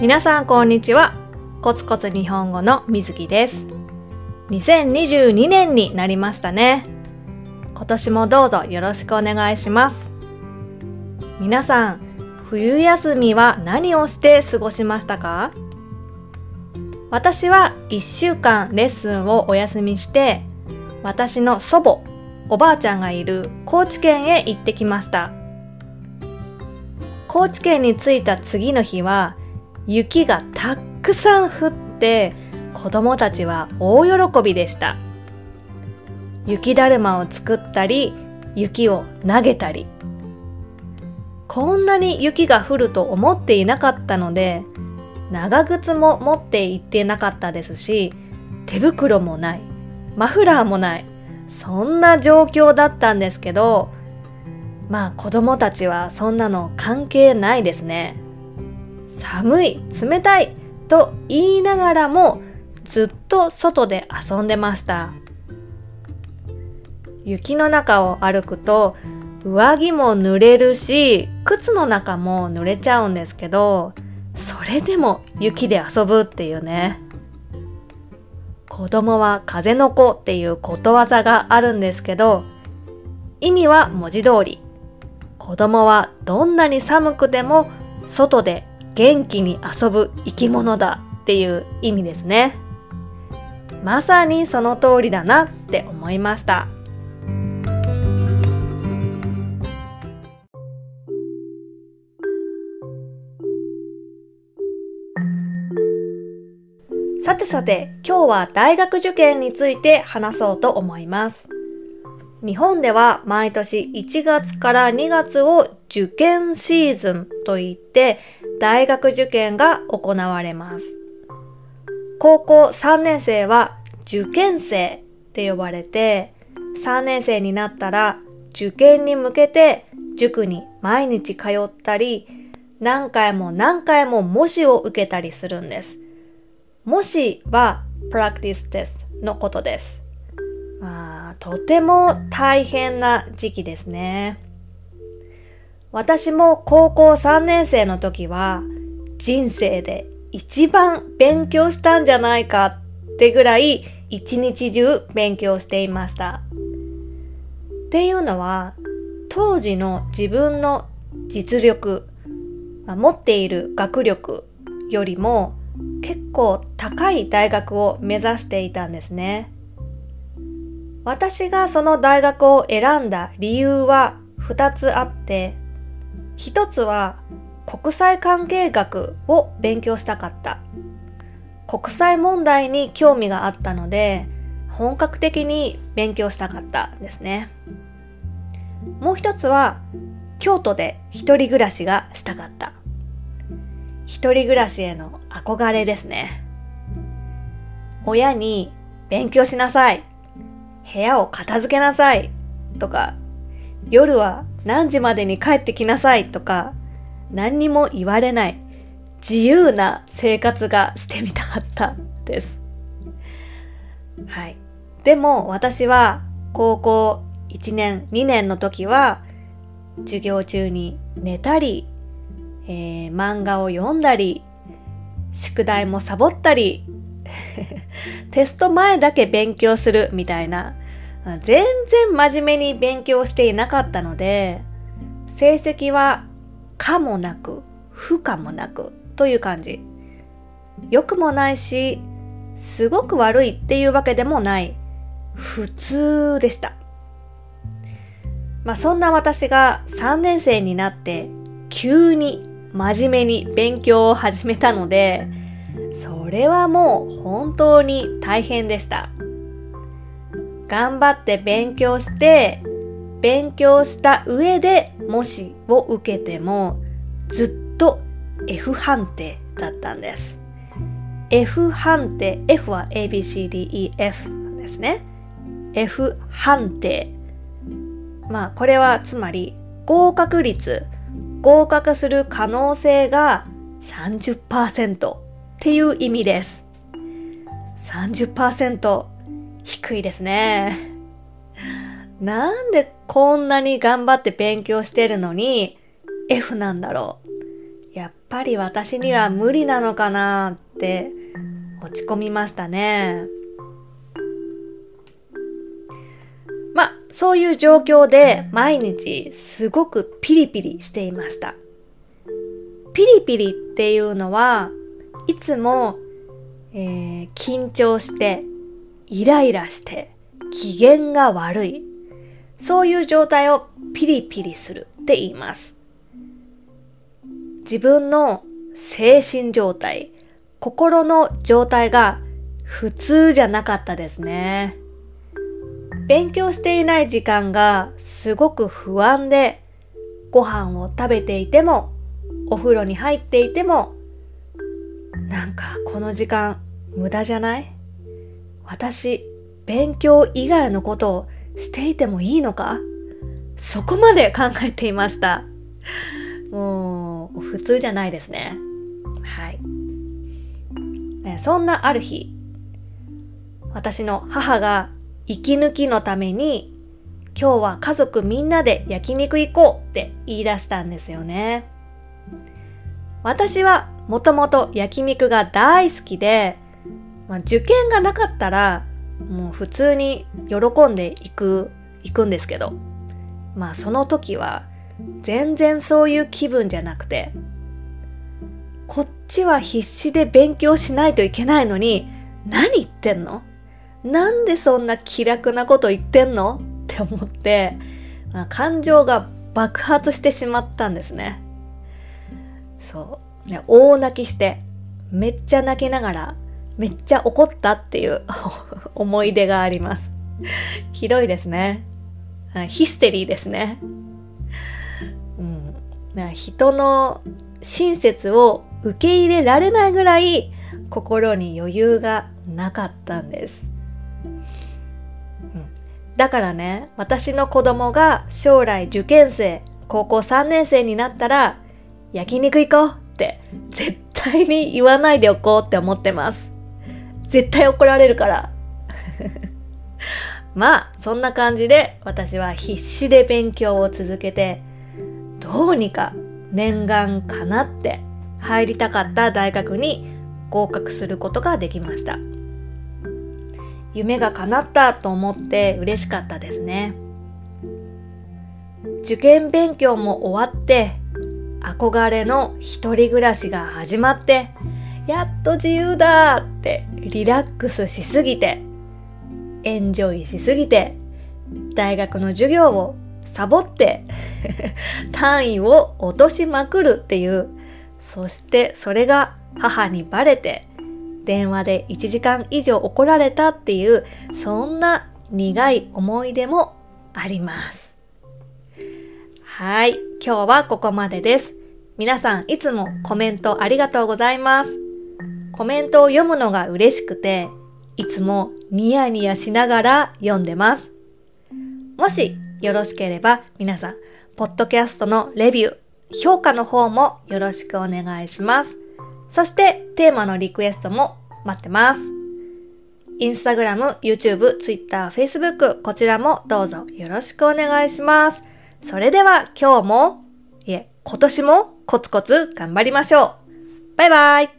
皆さんこんにちは。コツコツ日本語のみずきです。2022年になりましたね。今年もどうぞよろしくお願いします。皆さん冬休みは何をして過ごしましたか？私は1週間レッスンをお休みして私の祖母おばあちゃんがいる高知県へ行ってきました。高知県に着いた次の日は雪がたくさん降って子供たちは大喜びでした。雪だるまを作ったり雪を投げたり。こんなに雪が降ると思っていなかったので長靴も持って行ってなかったですし手袋もないマフラーもないそんな状況だったんですけどまあ子供たちはそんなの関係ないですね。寒い冷たいと言いながらもずっと外で遊んでました。雪の中を歩くと上着も濡れるし靴の中も濡れちゃうんですけどそれでも雪で遊ぶっていうね。子供は風の子っていうことわざがあるんですけど意味は文字通り。子供はどんなに寒くても外で元気に遊ぶ生き物だっていう意味ですね。まさにその通りだなって思いました。さてさて、今日は大学受験について話そうと思います。日本では毎年1月から2月を受験シーズンと言って大学受験が行われます。高校3年生は受験生って呼ばれて3年生になったら受験に向けて塾に毎日通ったり何回も何回も模試を受けたりするんです。模試は practice test のことです。まあ、とても大変な時期ですね。私も高校3年生の時は人生で一番勉強したんじゃないかってぐらい一日中勉強していました。っていうのは当時の自分の実力、まあ、持っている学力よりも結構高い大学を目指していたんですね。私がその大学を選んだ理由は2つあって、1つは国際関係学を勉強したかった。国際問題に興味があったので、本格的に勉強したかったですね。もう一つは、京都で一人暮らしがしたかった。一人暮らしへの憧れですね。親に勉強しなさい部屋を片付けなさいとか、夜は何時までに帰ってきなさいとか、何にも言われない自由な生活がしてみたかったです。はい。でも私は高校1年、2年の時は授業中に寝たり、えー、漫画を読んだり、宿題もサボったり テスト前だけ勉強するみたいな、全然真面目に勉強していなかったので、成績は可もなく、不可もなくという感じ。良くもないし、すごく悪いっていうわけでもない、普通でした。まあそんな私が3年生になって急に真面目に勉強を始めたので、それはもう本当に大変でした。頑張って勉強して、勉強した上で模試を受けてもずっと F 判定だったんです。F 判定、F は ABCDEF ですね。F 判定。まあこれはつまり合格率、合格する可能性が30%。っていう意味です。30%低いですね。なんでこんなに頑張って勉強してるのに F なんだろう。やっぱり私には無理なのかなって落ち込みましたね。まあ、そういう状況で毎日すごくピリピリしていました。ピリピリっていうのはいつも、えー、緊張してイライラして機嫌が悪いそういう状態をピリピリするって言います。自分の精神状態、心の状態が普通じゃなかったですね。勉強していない時間がすごく不安で、ご飯を食べていても、お風呂に入っていても、なんかこの時間無駄じゃない？私、勉強以外のことをしていてもいいのか？そこまで考えていました。もう、普通じゃないですね。はい。そんなある日、私の母が息抜きのために、今日は家族みんなで焼肉行こうって言い出したんですよね。私はもともと焼肉が大好きで、まあ、受験がなかったらもう普通に喜んでいく、行くんですけど、まあその時は全然そういう気分じゃなくて、こっちは必死で勉強しないといけないのに、何言ってんの？なんでそんな気楽なこと言ってんの？って思って、まあ、感情が爆発してしまったんですね。そう。ね、大泣きして、めっちゃ泣きながら、めっちゃ怒ったっていう 思い出があります。ひどいですね。ヒステリーですね。うん、人の親切を受け入れられないぐらい心に余裕がなかったんです。うん、だからね、私の子供が将来受験生、高校3年生になったら焼肉行こうって絶対に言わないでおこうって思ってます。絶対怒られるから。まあ、そんな感じで私は必死で勉強を続けて、どうにか念願かなって入りたかった大学に合格することができました。夢が叶ったと思って嬉しかったですね。受験勉強も終わって、憧れの一人暮らしが始まって、やっと自由だってリラックスしすぎて、エンジョイしすぎて、大学の授業をサボって 単位を落としまくるっていう、そしてそれが母にバレて、電話で1時間以上怒られたっていう、そんな苦い思い出もあります。はい、今日はここまでです。皆さんいつもコメントありがとうございます。コメントを読むのが嬉しくて、いつもニヤニヤしながら読んでます。もしよろしければ皆さん、ポッドキャストのレビュー、評価の方もよろしくお願いします。そしてテーマのリクエストも待ってます。インスタグラム、YouTube、Twitter、Facebook、こちらもどうぞよろしくお願いします。それでは今日も、いえ、今年もコツコツ頑張りましょう。バイバイ